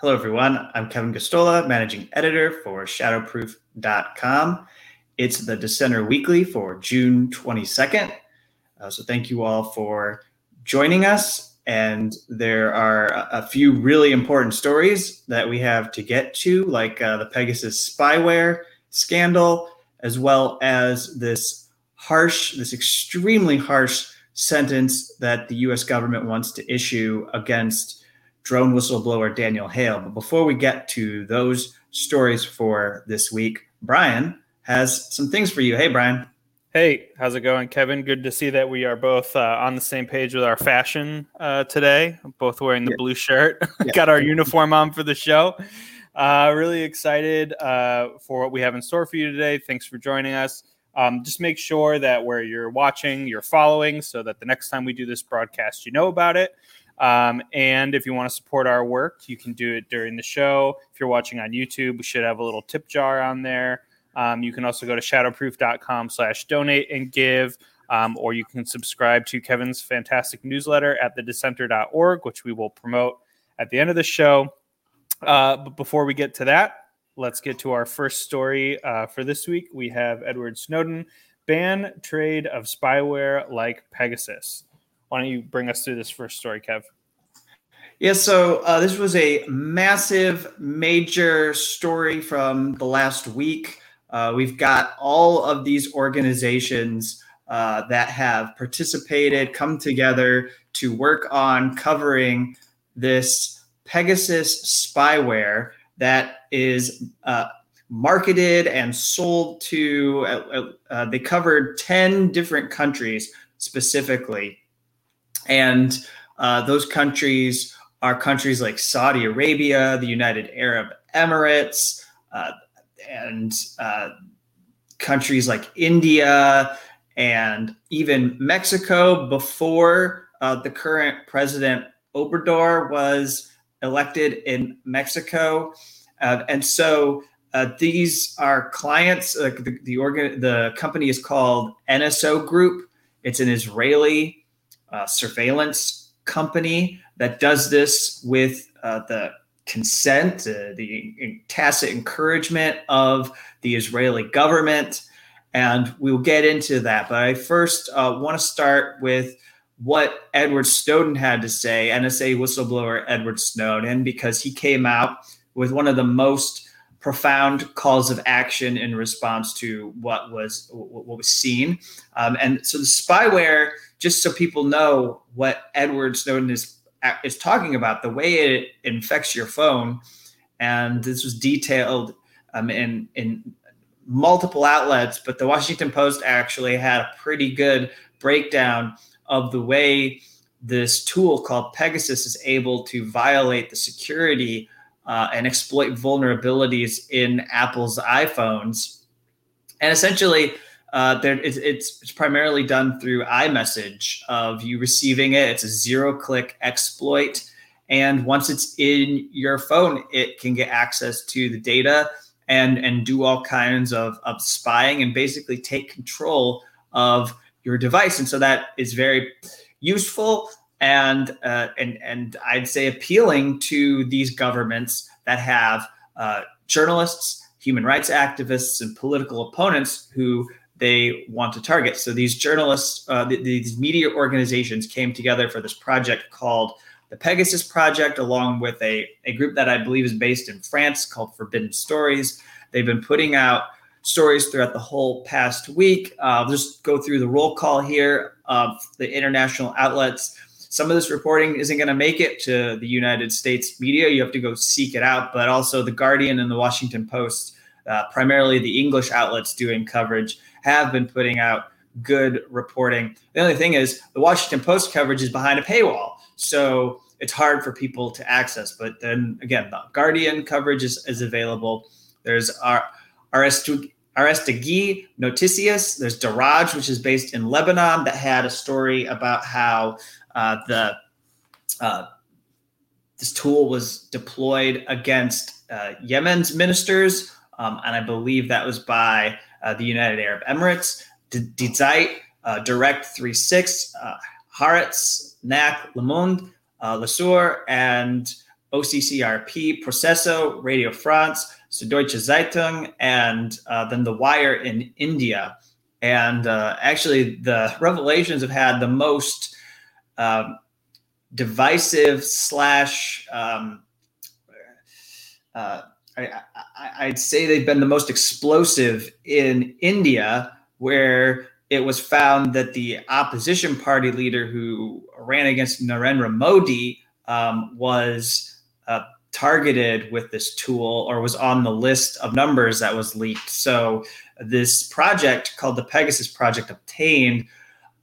Hello, everyone. I'm Kevin Gosztola, managing editor for shadowproof.com. It's the Dissenter Weekly for June 22nd. Uh, so, thank you all for joining us. And there are a few really important stories that we have to get to, like uh, the Pegasus spyware scandal, as well as this harsh, this extremely harsh sentence that the US government wants to issue against drone whistleblower Daniel Hale. But before we get to those stories for this week, Brian has some things for you. Hey, Brian. Hey, how's it going, Kevin? Good to see that we are both uh, on the same page with our fashion uh, today. Both wearing the yeah. blue shirt. Yeah. Got our uniform on for the show. Uh, really excited uh, for what we have in store for you today. Thanks for joining us. Um, just make sure that where you're watching, you're following, so that the next time we do this broadcast, you know about it. Um, and if you want to support our work, you can do it during the show. If you're watching on YouTube, we should have a little tip jar on there. Um, you can also go to shadowproof.com slash donate and give, um, or you can subscribe to Kevin's fantastic newsletter at thedissenter.org, which we will promote at the end of the show. Uh, but before we get to that, let's get to our first story uh, for this week. We have Edward Snowden ban trade of spyware like Pegasus. Why don't you bring us through this first story, Kev? Yeah, so uh, this was a massive, major story from the last week. Uh, we've got all of these organizations uh, that have participated, come together to work on covering this Pegasus spyware that is uh, marketed and sold to, uh, uh, they covered 10 different countries specifically. And those countries are countries like Saudi Arabia, the United Arab Emirates, uh, and uh, countries like India and even Mexico before uh, the current president Obrador was elected in Mexico. Uh, and so uh, these are clients. the the, organ, the company is called NSO Group. It's an Israeli uh, surveillance company that does this with uh, the consent, uh, the tacit encouragement of the Israeli government. And we'll get into that. But I first uh, want to start with what Edward Snowden had to say, NSA whistleblower Edward Snowden, because he came out with one of the most profound calls of action in response to what was what was seen. Um, and so the spyware just so people know what Edward Snowden is is talking about, the way it infects your phone, and this was detailed um, in in multiple outlets, but the Washington Post actually had a pretty good breakdown of the way this tool called Pegasus is able to violate the security uh, and exploit vulnerabilities in Apple's iPhones. And essentially, uh, there it's, it's, it's primarily done through iMessage of you receiving it. It's a zero click exploit, and once it's in your phone, it can get access to the data and and do all kinds of of spying and basically take control of your device. And so that is very useful and uh, and and I'd say appealing to these governments that have uh, journalists, human rights activists, and political opponents who they want to target. So these journalists, uh, these media organizations came together for this project called the Pegasus Project, along with a, a group that I believe is based in France called Forbidden Stories. They've been putting out stories throughout the whole past week. Uh, I'll just go through the roll call here of the international outlets. Some of this reporting isn't going to make it to the United States media. You have to go seek it out, but also The Guardian and The Washington Post, uh, primarily the English outlets doing coverage have been putting out good reporting. The only thing is the Washington Post coverage is behind a paywall. So it's hard for people to access. But then again, the Guardian coverage is, is available. There's our Aristegui Noticias. There's Daraj, which is based in Lebanon, that had a story about how uh, the uh, this tool was deployed against uh, Yemen's ministers, um, and I believe that was by uh, the United Arab Emirates, Die Zeit, uh, Direkt36, uh, Haaretz, Knack, Le Monde, uh, and OCCRP, Proceso, Radio France, Süddeutsche Zeitung, and uh, then The Wire in India. And uh, actually, the revelations have had the most um, divisive slash um, uh, I, would say they've been the most explosive in India, where it was found that the opposition party leader who ran against Narendra Modi um, was uh, targeted with this tool or was on the list of numbers that was leaked. So, this project called the Pegasus Project obtained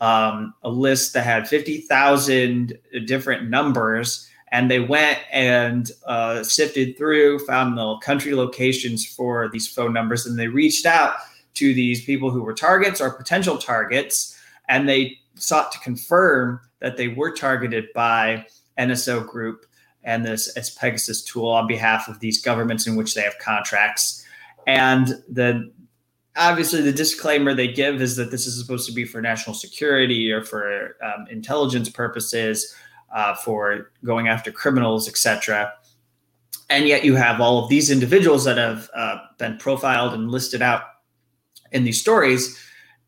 um, a list that had 50,000 different numbers and they went and uh, sifted through, found the country locations for these phone numbers, and they reached out to these people who were targets or potential targets, and they sought to confirm that they were targeted by NSO Group and this Pegasus tool on behalf of these governments in which they have contracts. And the obviously the disclaimer they give is that this is supposed to be for national security or for um, intelligence purposes uh, for going after criminals, etc. And yet you have all of these individuals that have uh, been profiled and listed out in these stories,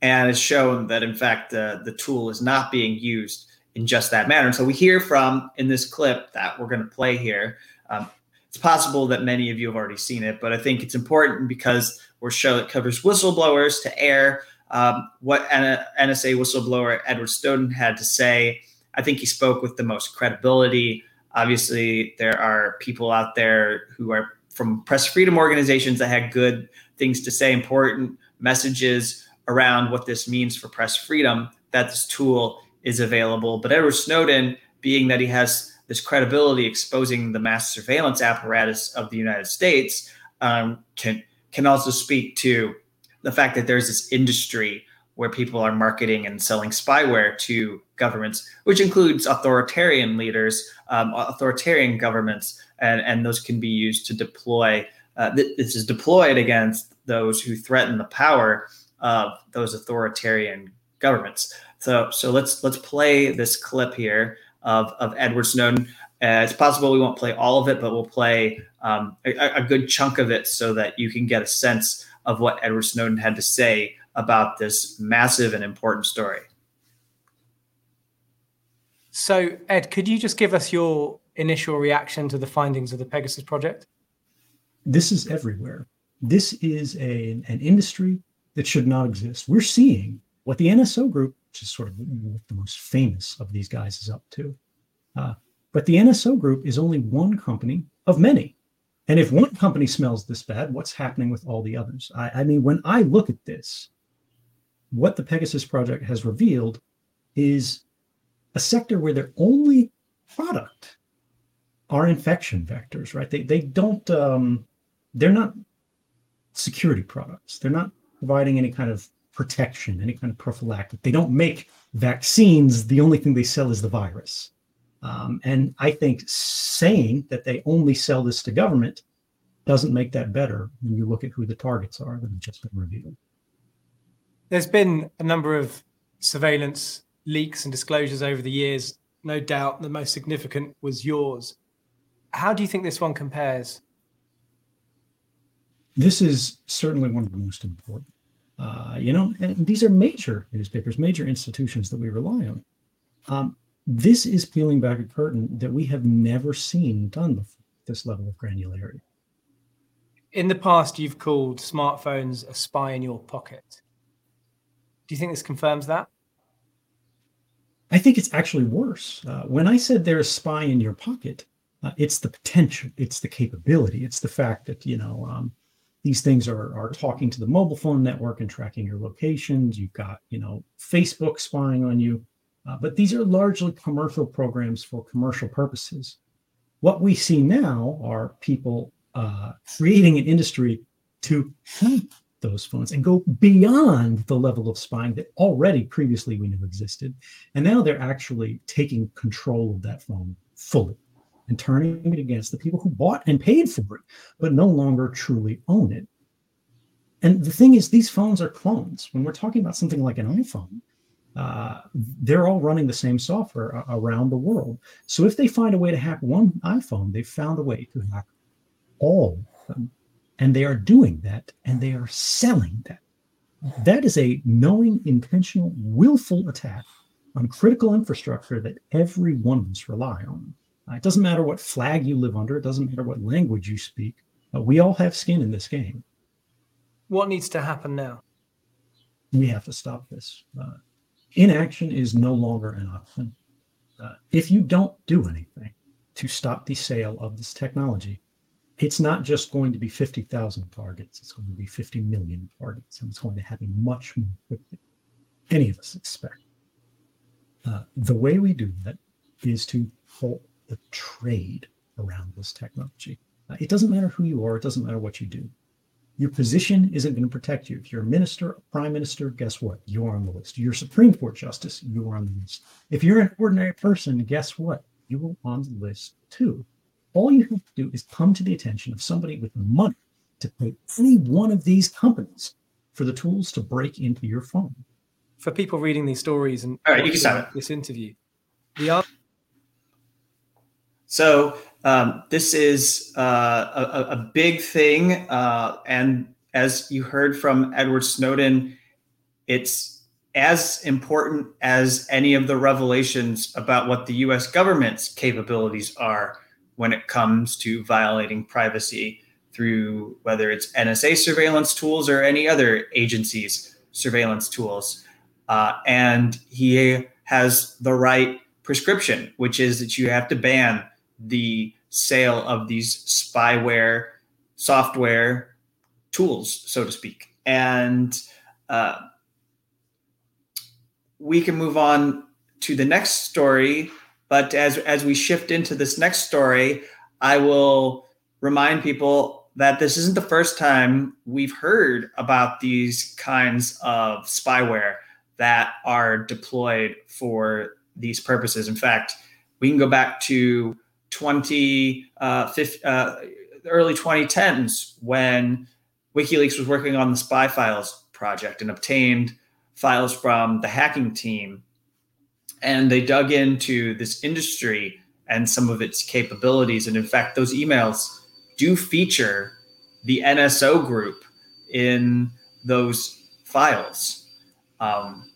and it's shown that in fact the, the tool is not being used in just that manner. And so we hear from in this clip that we're going to play here. Um, it's possible that many of you have already seen it, but I think it's important because we're show it covers whistleblowers to air um, what NSA whistleblower Edward Snowden had to say I think he spoke with the most credibility. Obviously, there are people out there who are from press freedom organizations that had good things to say, important messages around what this means for press freedom, that this tool is available. But Edward Snowden, being that he has this credibility exposing the mass surveillance apparatus of the United States, um, can can also speak to the fact that there's this industry where people are marketing and selling spyware to governments, which includes authoritarian leaders, um, authoritarian governments, and, and those can be used to deploy. Uh, this is deployed against those who threaten the power of those authoritarian governments. So, so let's let's play this clip here of of Edward Snowden. Uh, it's possible we won't play all of it, but we'll play um, a, a good chunk of it so that you can get a sense of what Edward Snowden had to say about this massive and important story. So, Ed, could you just give us your initial reaction to the findings of the Pegasus project? This is everywhere. This is a, an industry that should not exist. We're seeing what the NSO group, which is sort of the most famous of these guys, is up to. Uh, but the NSO group is only one company of many. And if one company smells this bad, what's happening with all the others? I, I mean, when I look at this, what the Pegasus project has revealed is a sector where their only product are infection vectors, right? They they don't um, they're not security products. They're not providing any kind of protection, any kind of prophylactic. They don't make vaccines. The only thing they sell is the virus. Um, and I think saying that they only sell this to government doesn't make that better when you look at who the targets are that have just been revealed. There's been a number of surveillance leaks and disclosures over the years. No doubt the most significant was yours. How do you think this one compares? This is certainly one of the most important. Uh, you know, and these are major newspapers, major institutions that we rely on. Um, this is peeling back a curtain that we have never seen done before, this level of granularity. In the past, you've called smartphones a spy in your pocket. Do you think this confirms that? I think it's actually worse. Uh, when I said there's spy in your pocket, uh, it's the potential, it's the capability, it's the fact that you know um, these things are are talking to the mobile phone network and tracking your locations. You've got you know Facebook spying on you, uh, but these are largely commercial programs for commercial purposes. What we see now are people uh, creating an industry to those phones and go beyond the level of spying that already previously we knew existed. And now they're actually taking control of that phone fully and turning it against the people who bought and paid for it, but no longer truly own it. And the thing is, these phones are clones. When we're talking about something like an iPhone, Uh, they're all running the same software around the world. So if they find a way to hack one iPhone, they've found a way to hack all of them. And they are doing that and they are selling that. That is a knowing, intentional, willful attack on critical infrastructure that every one of us rely on. Uh, it doesn't matter what flag you live under, it doesn't matter what language you speak. Uh, we all have skin in this game. What needs to happen now? We have to stop this. Uh, inaction is no longer an option. Uh, if you don't do anything to stop the sale of this technology, it's not just going to be 50,000 targets, it's going to be 50 million targets, and it's going to happen much more quickly. Than any of us expect. Uh, the way we do that is to halt the trade around this technology. Uh, it doesn't matter who you are, it doesn't matter what you do. Your position isn't going to protect you. If you're a minister, a prime minister, guess what? You're on the list. You're a Supreme Court justice, you're on the list. If you're an ordinary person, guess what? You're on the list too. All you have to do is come to the attention of somebody with money to pay any one of these companies for the tools to break into your phone. For people reading these stories and All right, you can this interview, the so um, this is uh, a, a, big thing, uh, and as you heard from Edward Snowden, it's as important as any of the revelations about what the U.S. government's capabilities are when it comes to violating privacy through whether it's NSA surveillance tools or any other agency's surveillance tools. Uh, and he has the right prescription, which is that you have to ban the sale of these spyware software tools, so to speak. And uh, we can move on to the next story. But as, as we shift into this next story, I will remind people that this isn't the first time we've heard about these kinds of spyware that are deployed for these purposes. In fact, we can go back to 20, uh, 50, uh, early 2010s when WikiLeaks was working on the spy files project and obtained files from the hacking team. And they dug into this industry and some of its capabilities. And in fact, those emails do feature the NSO group in those files. Um,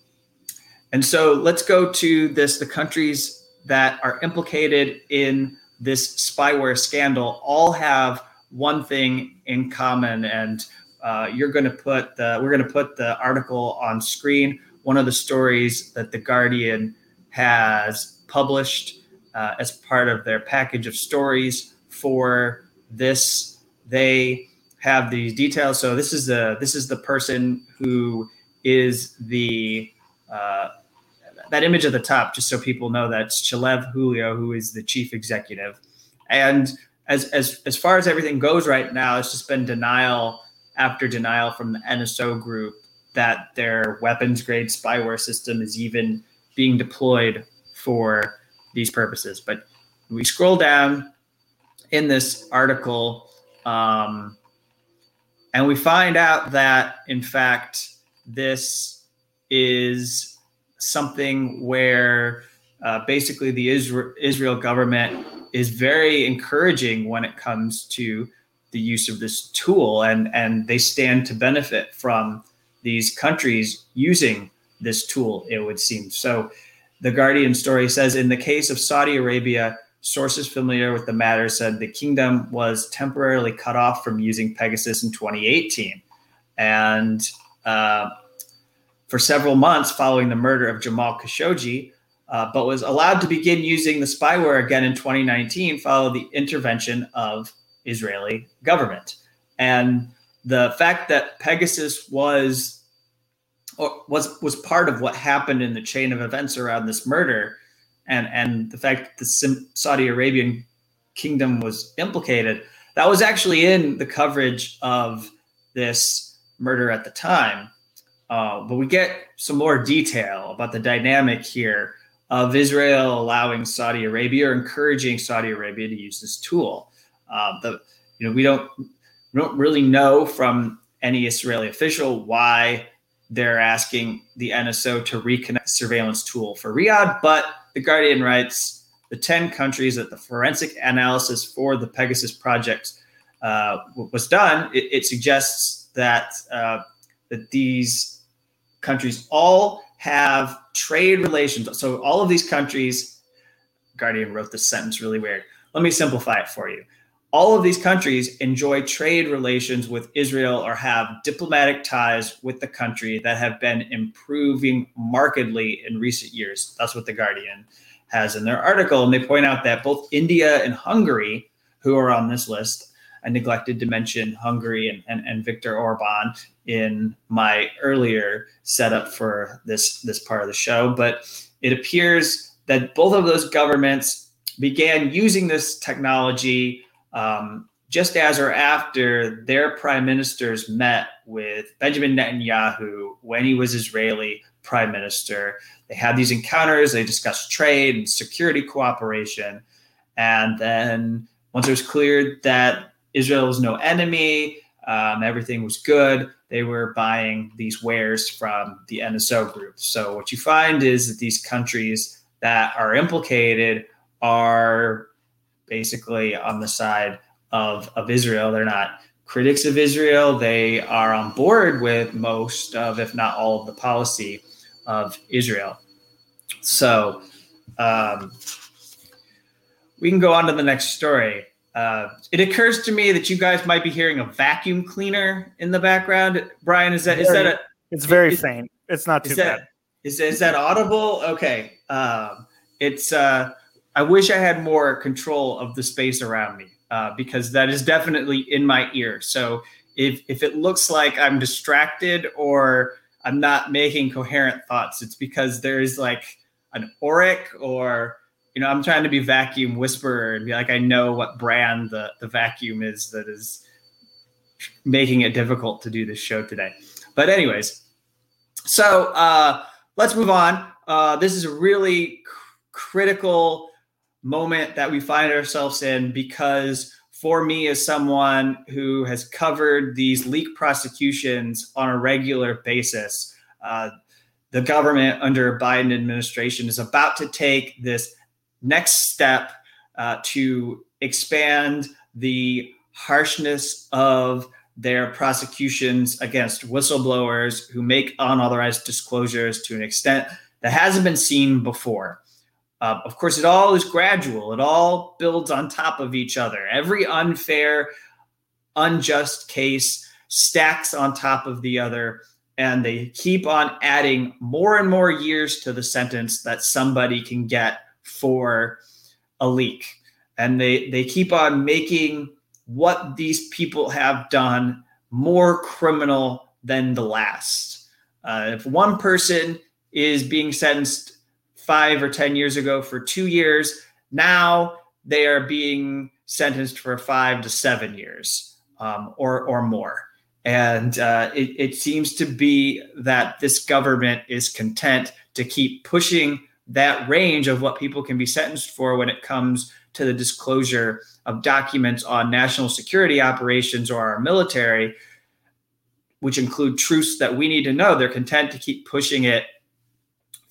and so let's go to this the countries that are implicated in this spyware scandal all have one thing in common, and uh, you're going to put the we're going to put the article on screen. One of the stories that the Guardian has published uh, as part of their package of stories for this, they have these details. So this is the this is the person who is the uh, that image at the top, just so people know that's Shalev Hulio, who is the chief executive. And as as as far as everything goes right now, it's just been denial after denial from the NSO group that their weapons grade spyware system is even being deployed for these purposes. But we scroll down in this article, um, and we find out that in fact this is something where uh, basically the Israel, Israel government is very encouraging when it comes to the use of this tool, and and they stand to benefit from these countries using this tool. It would seem so. The Guardian story says in the case of Saudi Arabia, sources familiar with the matter said the kingdom was temporarily cut off from using Pegasus in 2018, and uh, for several months following the murder of Jamal Khashoggi, uh, but was allowed to begin using the spyware again in 2019 following the intervention of Israeli government. And the fact that Pegasus was was was part of what happened in the chain of events around this murder, and and the fact that the Saudi Arabian kingdom was implicated, that was actually in the coverage of this murder at the time. Uh, but we get some more detail about the dynamic here of Israel allowing Saudi Arabia or encouraging Saudi Arabia to use this tool. Uh, the you know we don't we don't really know from any Israeli official why they're asking the NSO to reconnect surveillance tool for Riyadh. But The Guardian writes the 10 countries that the forensic analysis for the Pegasus project uh, was done, it, it suggests that, uh, that these countries all have trade relations. So all of these countries, Guardian wrote this sentence really weird. Let me simplify it for you all of these countries enjoy trade relations with Israel or have diplomatic ties with the country that have been improving markedly in recent years. That's what The Guardian has in their article. And they point out that both India and Hungary, who are on this list, I neglected to mention Hungary and, and, and Viktor Orban in my earlier setup for this, this part of the show. But it appears that both of those governments began using this technology um, just as or after their prime ministers met with Benjamin Netanyahu when he was Israeli prime minister. They had these encounters, they discussed trade and security cooperation. And then once it was clear that Israel was no enemy, um, everything was good, they were buying these wares from the NSO group. So what you find is that these countries that are implicated are basically on the side of, of Israel. They're not critics of Israel. They are on board with most of, if not all of the policy of Israel. So um, we can go on to the next story. Uh, it occurs to me that you guys might be hearing a vacuum cleaner in the background. Brian, is that is that a? It's very is, faint. It's not too that, bad. Is is that audible? Okay. Um, it's uh, I wish I had more control of the space around me uh, because that is definitely in my ear. So if if it looks like I'm distracted or I'm not making coherent thoughts, it's because there's like an auric or you know I'm trying to be vacuum whisperer and be like I know what brand the the vacuum is that is making it difficult to do this show today. But anyways, so uh, let's move on. Uh, this is a really critical moment that we find ourselves in because for me as someone who has covered these leak prosecutions on a regular basis uh, the government under biden administration is about to take this next step uh, to expand the harshness of their prosecutions against whistleblowers who make unauthorized disclosures to an extent that hasn't been seen before uh, of course, it all is gradual. It all builds on top of each other. Every unfair, unjust case stacks on top of the other, and they keep on adding more and more years to the sentence that somebody can get for a leak. And they, they keep on making what these people have done more criminal than the last. Uh, if one person is being sentenced five or 10 years ago for two years. Now they are being sentenced for five to seven years um, or, or more. And uh, it, it seems to be that this government is content to keep pushing that range of what people can be sentenced for when it comes to the disclosure of documents on national security operations or our military, which include truths that we need to know. They're content to keep pushing it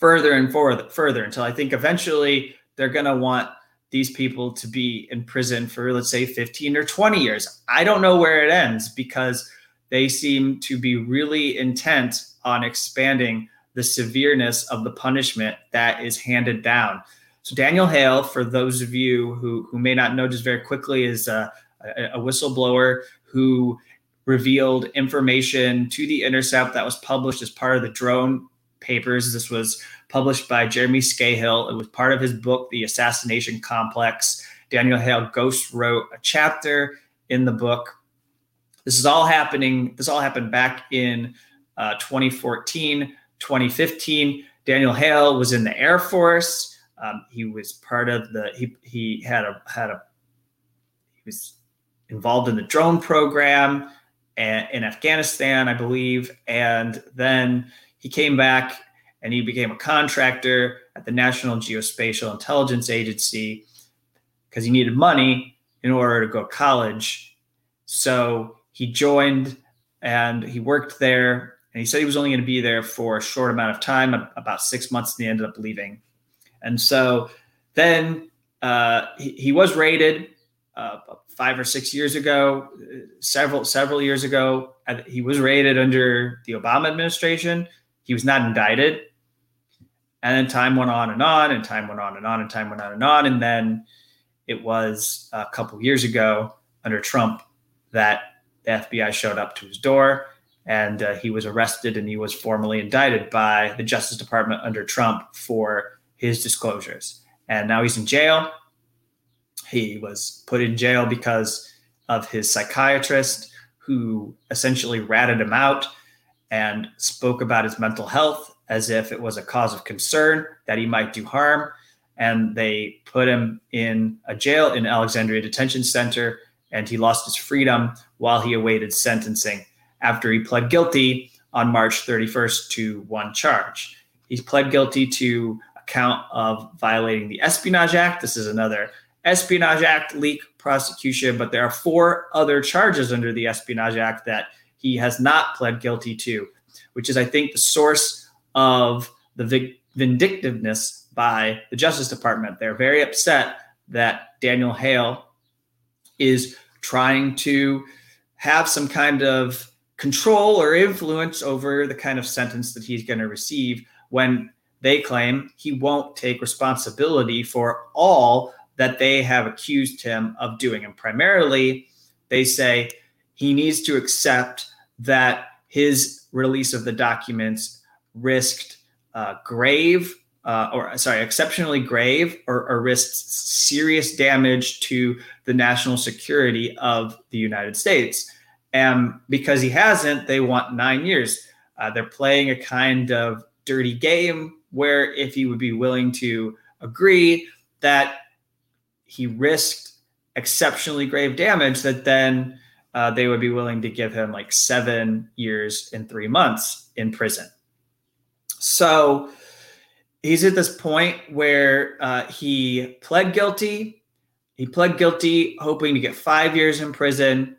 further and further, further until I think eventually they're going to want these people to be in prison for, let's say, 15 or 20 years. I don't know where it ends because they seem to be really intent on expanding the severeness of the punishment that is handed down. So, Daniel Hale, for those of you who, who may not know just very quickly, is a, a whistleblower who revealed information to the Intercept that was published as part of the drone papers. This was published by Jeremy Scahill. It was part of his book, The Assassination Complex. Daniel Hale Ghost wrote a chapter in the book. This is all happening. This all happened back in uh, 2014, 2015. Daniel Hale was in the Air Force. Um, he was part of the. He he had a had a. He was involved in the drone program in Afghanistan, I believe, and then he came back and he became a contractor at the National Geospatial Intelligence Agency because he needed money in order to go to college. So he joined and he worked there And he said he was only going to be there for a short amount of time, about six months, and he ended up leaving. And so then uh, he, he, was raided uh, five or six years ago, several several years ago. He was raided under the Obama administration. He was not indicted. And then time went on and on, and time went on and on, and time went on and on. And then it was a couple years ago under Trump that the FBI showed up to his door and uh, he was arrested and he was formally indicted by the Justice Department under Trump for his disclosures. And now he's in jail. He was put in jail because of his psychiatrist who essentially ratted him out and spoke about his mental health as if it was a cause of concern that he might do harm. And they put him in a jail in Alexandria Detention Center, and he lost his freedom while he awaited sentencing after he pled guilty on March 31st to one charge. He's pled guilty to a count of violating the Espionage Act. This is another Espionage Act leak prosecution, but there are four other charges under the Espionage Act that he has not pled guilty to, which is, I think, the source of the vindictiveness by the Justice Department. They're very upset that Daniel Hale is trying to have some kind of control or influence over the kind of sentence that he's going to receive when they claim he won't take responsibility for all that they have accused him of doing. And primarily, they say he needs to accept that his release of the documents risked uh, grave, uh, or sorry, exceptionally grave, or, or risked serious damage to the national security of the United States. And because he hasn't, they want nine years. Uh, they're playing a kind of dirty game where if he would be willing to agree that he risked exceptionally grave damage, that then uh, they would be willing to give him like seven years and three months in prison. So he's at this point where uh, he pled guilty. He pled guilty, hoping to get five years in prison.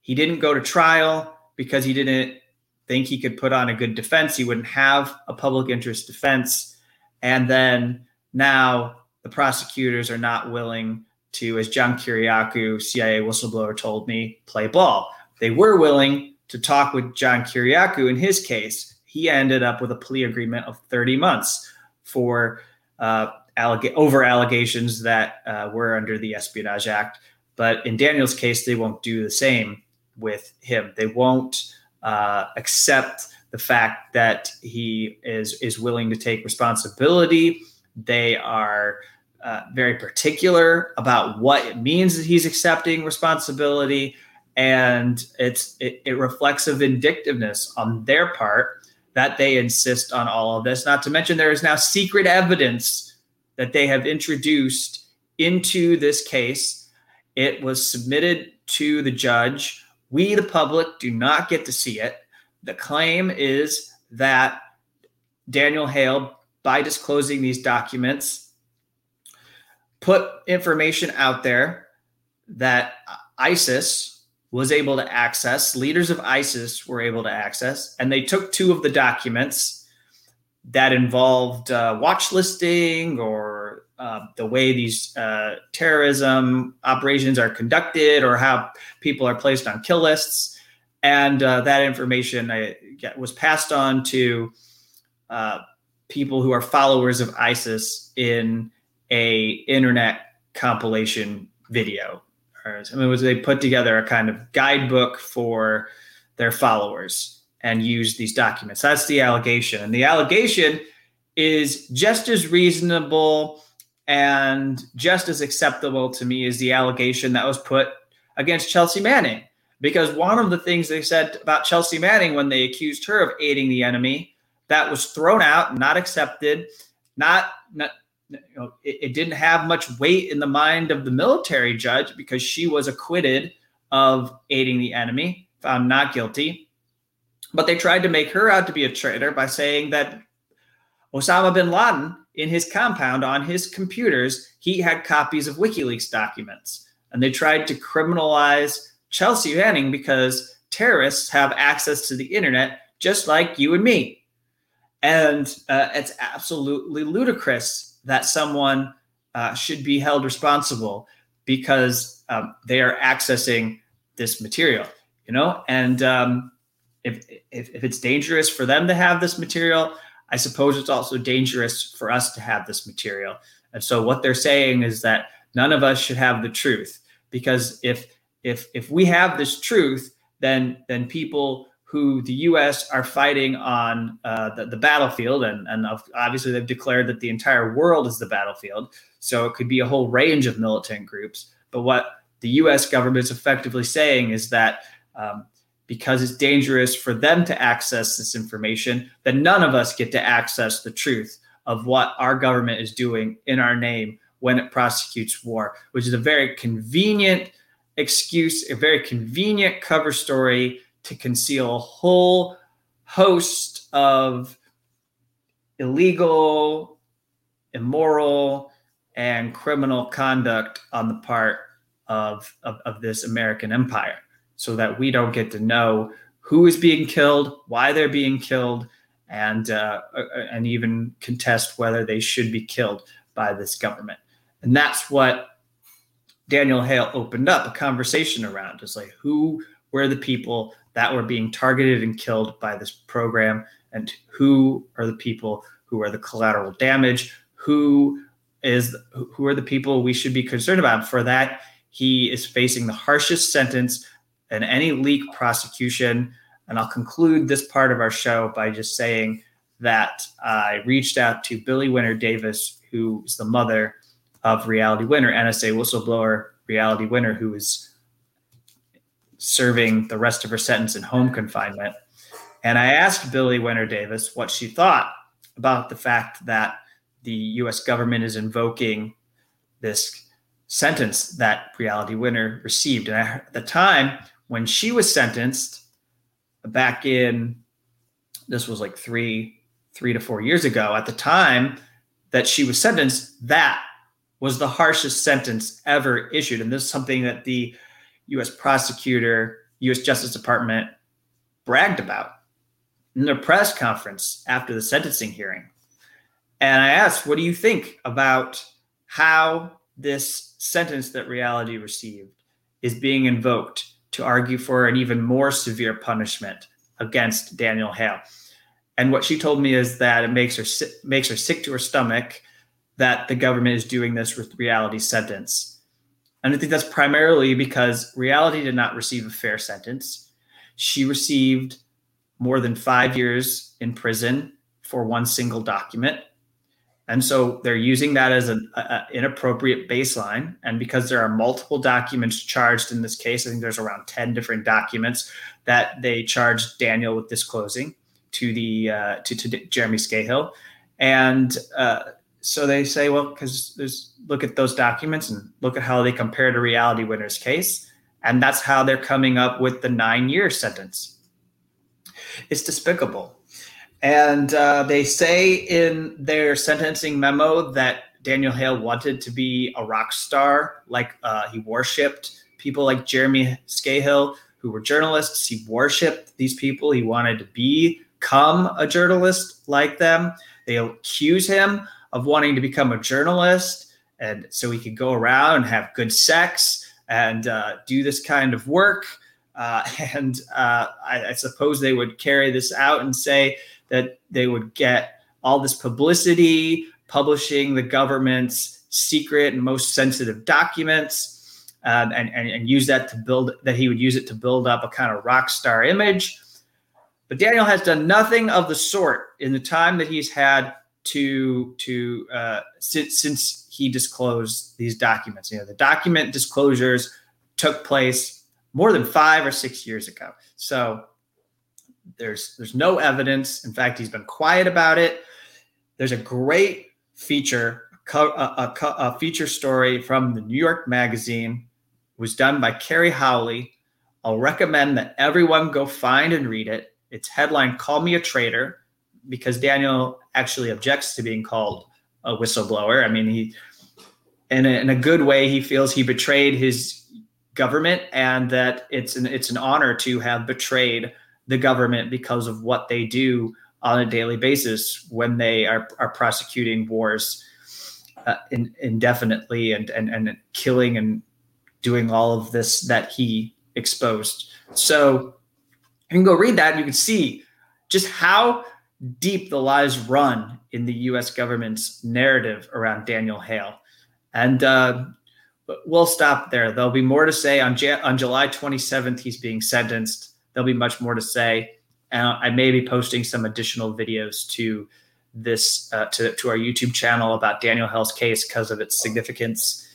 He didn't go to trial because he didn't think he could put on a good defense. He wouldn't have a public interest defense. And then now the prosecutors are not willing to, as John Kiriakou, CIA whistleblower, told me, play ball. They were willing to talk with John Kiriakou in his case. He ended up with a plea agreement of 30 months for uh, over allegations that uh, were under the Espionage Act. But in Daniel's case, they won't do the same with him. They won't uh, accept the fact that he is is willing to take responsibility. They are uh, very particular about what it means that he's accepting responsibility, and it's it, it reflects a vindictiveness on their part that they insist on all of this. Not to mention, there is now secret evidence that they have introduced into this case. It was submitted to the judge we, the public, do not get to see it. The claim is that Daniel Hale, by disclosing these documents, put information out there that ISIS was able to access, leaders of ISIS were able to access, and they took two of the documents that involved uh, watch listing or uh, the way these uh, terrorism operations are conducted or how people are placed on kill lists. And uh, that information I, get, was passed on to uh, people who are followers of ISIS in a internet compilation video. I mean, was they put together a kind of guidebook for their followers and used these documents. That's the allegation. And the allegation is just as reasonable and just as acceptable to me as the allegation that was put against Chelsea Manning. Because one of the things they said about Chelsea Manning when they accused her of aiding the enemy, that was thrown out, not accepted, not, not you know, it, it didn't have much weight in the mind of the military judge because she was acquitted of aiding the enemy, found not guilty. But they tried to make her out to be a traitor by saying that Osama bin Laden in his compound on his computers, he had copies of WikiLeaks documents. And they tried to criminalize Chelsea Manning because terrorists have access to the internet just like you and me. And uh, it's absolutely ludicrous that someone uh, should be held responsible because um, they are accessing this material, you know? And um, if, if, if it's dangerous for them to have this material, I suppose it's also dangerous for us to have this material. And so what they're saying is that none of us should have the truth because if if if we have this truth, then then people who the U.S. are fighting on uh, the, the battlefield, and, and obviously they've declared that the entire world is the battlefield. So it could be a whole range of militant groups. But what the U.S. government is effectively saying is that um, because it's dangerous for them to access this information, that none of us get to access the truth of what our government is doing in our name when it prosecutes war, which is a very convenient excuse, a very convenient cover story to conceal a whole host of illegal, immoral, and criminal conduct on the part of, of, of this American empire so that we don't get to know who is being killed, why they're being killed, and uh, uh, and even contest whether they should be killed by this government. And that's what Daniel Hale opened up a conversation around. Is like who were the people that were being targeted and killed by this program, and who are the people who are the collateral damage? Who is who are the people we should be concerned about? For that, he is facing the harshest sentence in any leak prosecution and I'll conclude this part of our show by just saying that I reached out to Billie Winner Davis, who is the mother of Reality Winner, NSA whistleblower Reality Winner, who is serving the rest of her sentence in home confinement. And I asked Billie Winner Davis what she thought about the fact that the US government is invoking this sentence that Reality Winner received. And at the time when she was sentenced, back in this was like three three to four years ago at the time that she was sentenced that was the harshest sentence ever issued and this is something that the us prosecutor us justice department bragged about in their press conference after the sentencing hearing and i asked what do you think about how this sentence that reality received is being invoked to argue for an even more severe punishment against Daniel Hale. And what she told me is that it makes her makes her sick to her stomach that the government is doing this with reality sentence. And I think that's primarily because reality did not receive a fair sentence. She received more than five years in prison for one single document. And so they're using that as an inappropriate baseline. And because there are multiple documents charged in this case, I think there's around 10 different documents that they charged Daniel with disclosing to the uh, to, to Jeremy Scahill. And uh, so they say, well, because there's look at those documents and look at how they compare to reality winners case. And that's how they're coming up with the nine year sentence. It's despicable. And uh, they say in their sentencing memo that Daniel Hale wanted to be a rock star, like uh, he worshipped people like Jeremy Scahill, who were journalists. He worshipped these people. He wanted to become a journalist like them. They accuse him of wanting to become a journalist, and so he could go around and have good sex and uh, do this kind of work. Uh, and uh, I, I suppose they would carry this out and say that they would get all this publicity, publishing the government's secret and most sensitive documents, um, and, and, and use that to build that he would use it to build up a kind of rock star image. But Daniel has done nothing of the sort in the time that he's had to to uh, since since he disclosed these documents. You know, the document disclosures took place more than five or six years ago. So there's there's no evidence. In fact, he's been quiet about it. There's a great feature, a, a, a feature story from the New York Magazine, it was done by Kerry Howley. I'll recommend that everyone go find and read it. It's headline "Call Me a Traitor," because Daniel actually objects to being called a whistleblower. I mean, he, in a, in a good way, he feels he betrayed his government, and that it's an it's an honor to have betrayed the government because of what they do on a daily basis when they are, are prosecuting wars uh, in, indefinitely and, and, and killing and doing all of this that he exposed. So you can go read that and you can see just how deep the lies run in the US government's narrative around Daniel Hale. And uh, we'll stop there. There'll be more to say on, on July 27th. He's being sentenced. There'll be much more to say. and I may be posting some additional videos to this uh, to, to our YouTube channel about Daniel Hale's case because of its significance.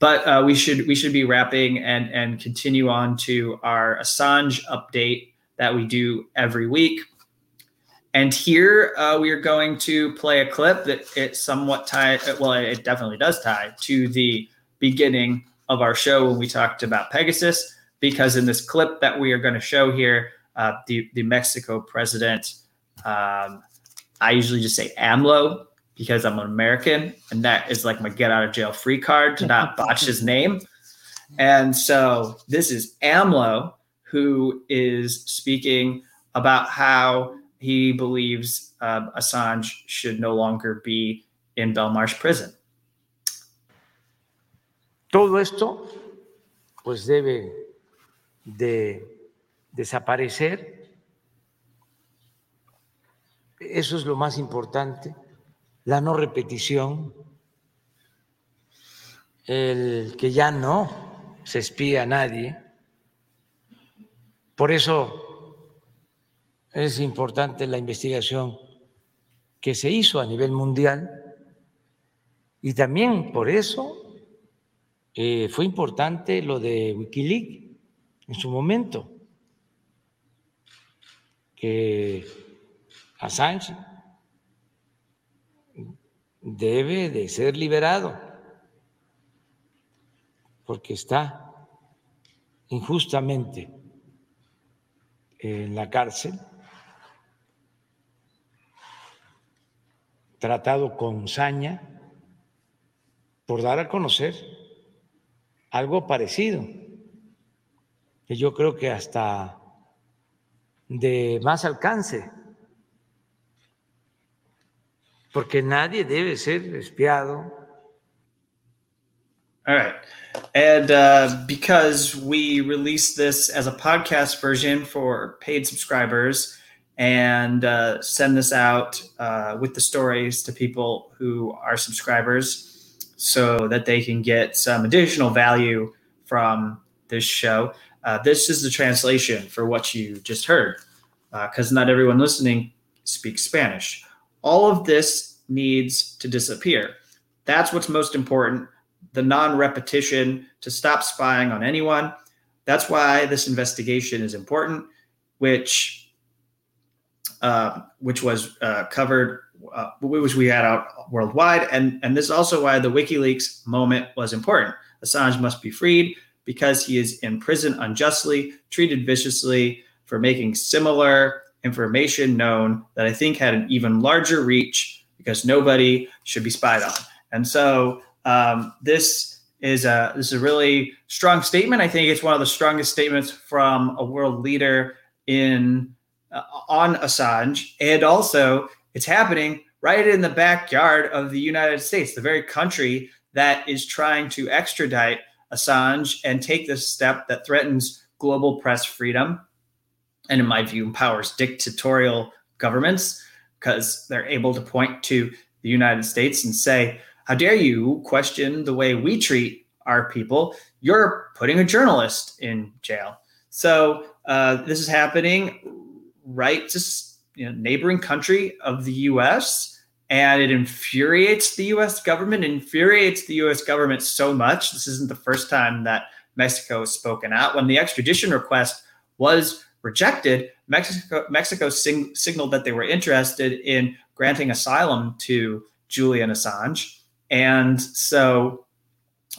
But uh, we should we should be wrapping and and continue on to our Assange update that we do every week. And here uh, we are going to play a clip that it somewhat tie well it definitely does tie to the beginning of our show when we talked about Pegasus because in this clip that we are going to show here uh, the the Mexico president. Um, I usually just say AMLO because I'm an American, and that is like my get out of jail free card to not botch his name. And so this is AMLO who is speaking about how he believes uh, Assange should no longer be in Belmarsh prison. Todo esto pues debe de desaparecer. Eso es lo más importante, la no repetición, el que ya no se espía a nadie. Por eso es importante la investigación que se hizo a nivel mundial y también por eso eh, fue importante lo de Wikileaks en su momento que Assange debe de ser liberado porque está injustamente en la cárcel, tratado con saña por dar a conocer algo parecido, que yo creo que hasta de más alcance, porque nadie debe ser espiado. All right. And uh, because we released this as a podcast version for paid subscribers and uh, send this out uh, with the stories to people who are subscribers so that they can get some additional value from this show. Uh, this is the translation for what you just heard, because uh, not everyone listening speaks Spanish. All of this needs to disappear. That's what's most important the non repetition to stop spying on anyone. That's why this investigation is important, which uh, which was uh, covered, uh, which we had out worldwide, and and this is also why the WikiLeaks moment was important. Assange must be freed because he is in prison unjustly, treated viciously for making similar information known that I think had an even larger reach because nobody should be spied on. And so um, this is a this is a really strong statement. I think it's one of the strongest statements from a world leader in on Assange, and also it's happening right in the backyard of the United States, the very country that is trying to extradite Assange and take this step that threatens global press freedom and, in my view, empowers dictatorial governments because they're able to point to the United States and say, How dare you question the way we treat our people? You're putting a journalist in jail. So uh, this is happening right just you know, neighboring country of the U.S and it infuriates the US government, infuriates the US government so much. This isn't the first time that Mexico has spoken out. When the extradition request was rejected, Mexico, Mexico sing, signaled that they were interested in granting asylum to Julian Assange. And so,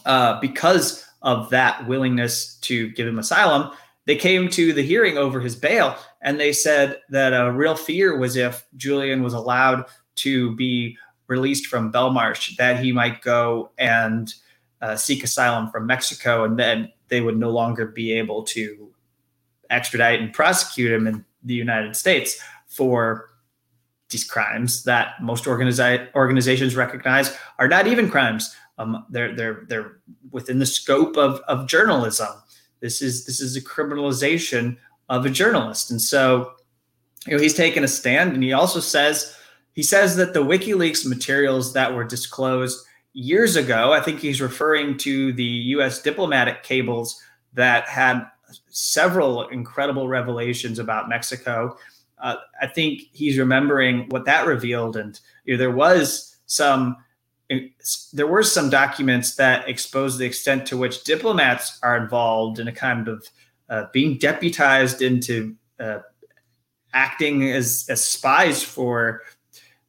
uh, because of that willingness to give him asylum, they came to the hearing over his bail and they said that a real fear was if Julian was allowed to be released from Belmarsh, that he might go and uh, seek asylum from Mexico, and then they would no longer be able to extradite and prosecute him in the United States for these crimes that most organizi- organizations recognize are not even crimes. Um, they're they're they're within the scope of of journalism. This is this is a criminalization of a journalist, and so you know he's taken a stand, and he also says he says that the WikiLeaks materials that were disclosed years ago, I think he's referring to the U.S. diplomatic cables that had several incredible revelations about Mexico. Uh, I think he's remembering what that revealed, and you know, there was some there were some documents that exposed the extent to which diplomats are involved in a kind of uh, being deputized into uh, acting as, as spies for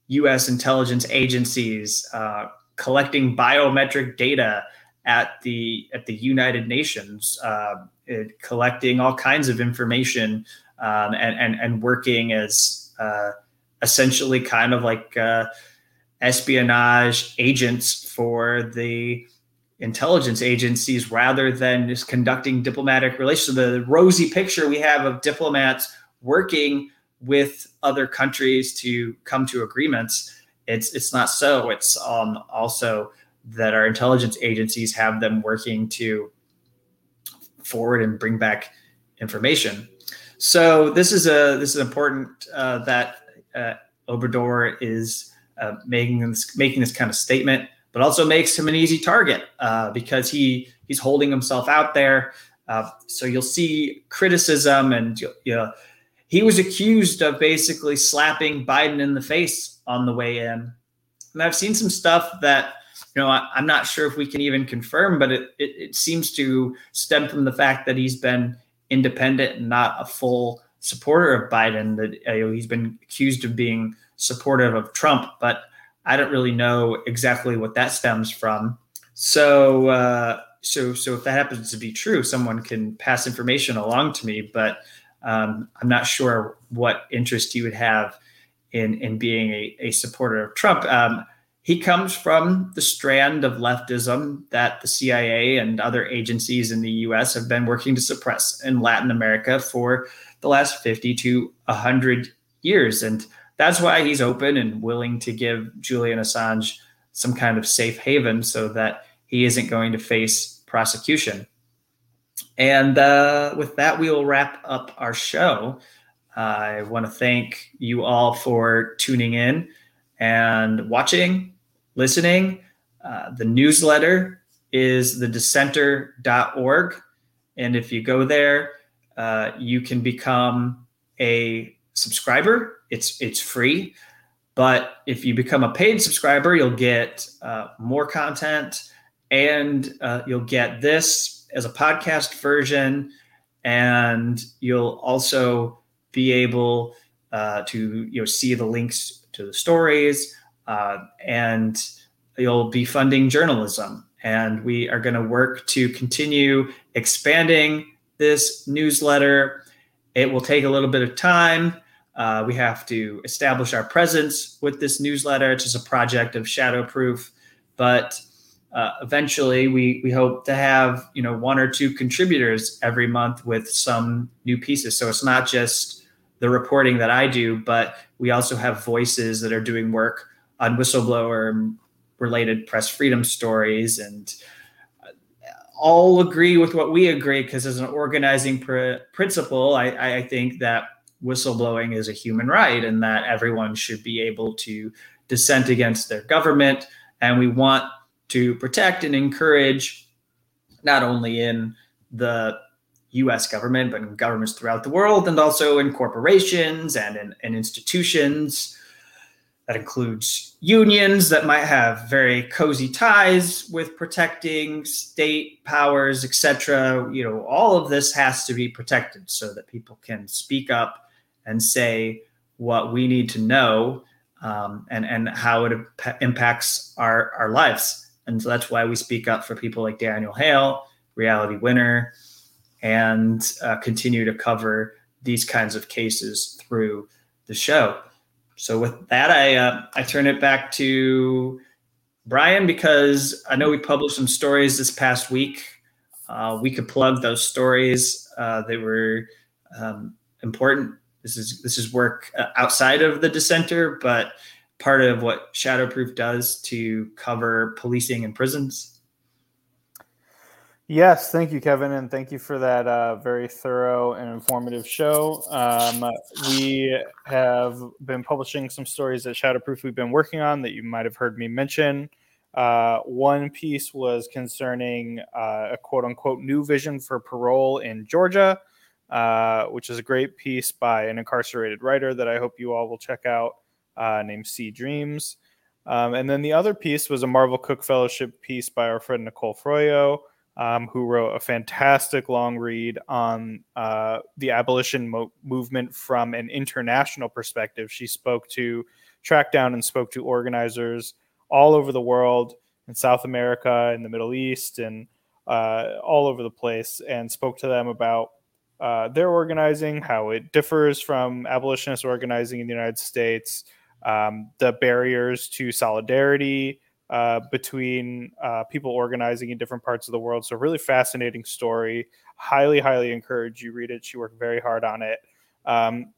U.S. intelligence agencies, uh, collecting biometric data at the at the United Nations, uh, it, collecting all kinds of information um, and, and and working as uh, essentially kind of like uh, espionage agents for the intelligence agencies rather than just conducting diplomatic relations. So the rosy picture we have of diplomats working with other countries to come to agreements, it's it's not so. It's um, also that our intelligence agencies have them working to forward and bring back information. So this is a this is important uh, that uh, Obrador is uh, making this making this kind of statement, but also makes him an easy target uh, because he he's holding himself out there. Uh, so you'll see criticism, and you know, he was accused of basically slapping Biden in the face on the way in. And I've seen some stuff that you know I, am not sure if we can even confirm, but it, it it seems to stem from the fact that he's been independent and not a full supporter of Biden. That you know, he's been accused of being supportive of Trump, but I don't really know exactly what that stems from. So, uh, so, so if that happens to be true, someone can pass information along to me, but um, I'm not sure what interest you would have in in being a, a supporter of Trump. Um, he comes from the strand of leftism that the CIA and other agencies in the U.S. have been working to suppress in Latin America for the last 50 to 100 years, and that's why he's open and willing to give Julian Assange some kind of safe haven so that he isn't going to face prosecution. And uh, with that, we will wrap up our show. Uh, I want to thank you all for tuning in and watching, listening. Uh, the newsletter is thedissenter.org. And if you go there, uh, you can become a subscriber it's it's free, but if you become a paid subscriber, you'll get uh, more content, and uh, you'll get this as a podcast version, and you'll also be able uh, to you know see the links to the stories, uh, and you'll be funding journalism. And we are going to work to continue expanding this newsletter. It will take a little bit of time. Uh, we have to establish our presence with this newsletter. It's just a project of Shadowproof, but uh, eventually we we hope to have you know one or two contributors every month with some new pieces. So it's not just the reporting that I do, but we also have voices that are doing work on whistleblower related press freedom stories and uh, all agree with what we agree because as an organizing pr- principle I, I think that whistleblowing is a human right and that everyone should be able to dissent against their government. And we want to protect and encourage not only in the US government, but in governments throughout the world and also in corporations and in, in institutions. That includes unions that might have very cozy ties with protecting state powers, etc. You know, all of this has to be protected so that people can speak up and say what we need to know um, and and how it imp- impacts our our lives. And so that's why we speak up for people like Daniel Hale, Reality Winner, and uh, continue to cover these kinds of cases through the show. So with that, I uh, I turn it back to Brian because I know we published some stories this past week. Uh, we could plug those stories. Uh, they were um, important this is this is work uh, outside of the dissenter, but part of what Shadowproof does to cover policing and prisons. Yes, thank you, Kevin, and thank you for that uh, very thorough and informative show. Um, we have been publishing some stories at Shadowproof we've been working on that you might have heard me mention. Uh, one piece was concerning uh, a quote unquote new vision for parole in Georgia, uh, which is a great piece by an incarcerated writer that I hope you all will check out uh, named Sea Dreams. Um, and then the other piece was a Marvel Cooke Fellowship piece by our friend Nicole Froio, um, who wrote a fantastic long read on uh, the abolition mo- movement from an international perspective. She spoke to, tracked down, and spoke to organizers all over the world in South America, in the Middle East, and uh, all over the place, and spoke to them about uh, their organizing, how it differs from abolitionist organizing in the United States, um, the barriers to solidarity uh, between uh, people organizing in different parts of the world. So, really fascinating story. Highly, highly encourage you read it. She worked very hard on it. Um,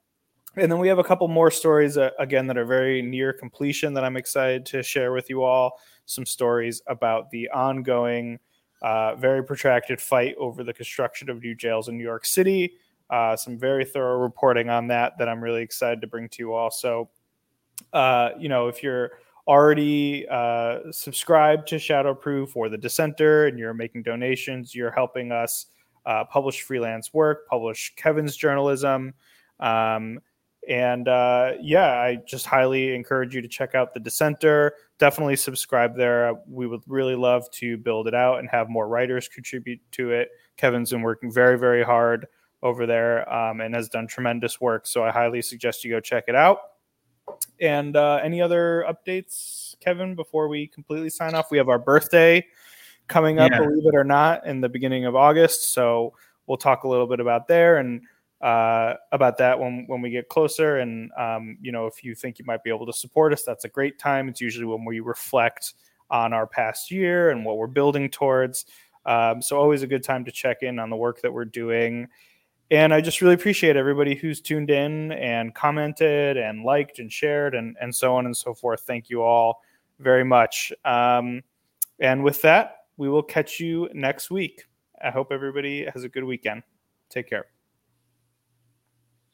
and then we have a couple more stories, uh, again, that are very near completion that I'm excited to share with you all. Some stories about the ongoing, uh, very protracted fight over the construction of new jails in New York City. Uh, some very thorough reporting on that that I'm really excited to bring to you all. So, uh, you know, if you're already uh, subscribed to Shadowproof or The Dissenter and you're making donations, you're helping us uh, publish freelance work, publish Kevin's journalism. Um, and uh, yeah, I just highly encourage you to check out the Dissenter. Definitely subscribe there. We would really love to build it out and have more writers contribute to it. Kevin's been working very, very hard over there um, and has done tremendous work. So I highly suggest you go check it out. And uh, any other updates, Kevin, before we completely sign off? We have our birthday coming up, yeah. believe it or not, in the beginning of August. So we'll talk a little bit about there and uh, about that when when we get closer. And um, you know, if you think you might be able to support us, that's a great time. It's usually when we reflect on our past year and what we're building towards. Um, so always a good time to check in on the work that we're doing. And I just really appreciate everybody who's tuned in and commented and liked and shared and, and so on and so forth. Thank you all very much. Um, and with that, we will catch you next week. I hope everybody has a good weekend. Take care.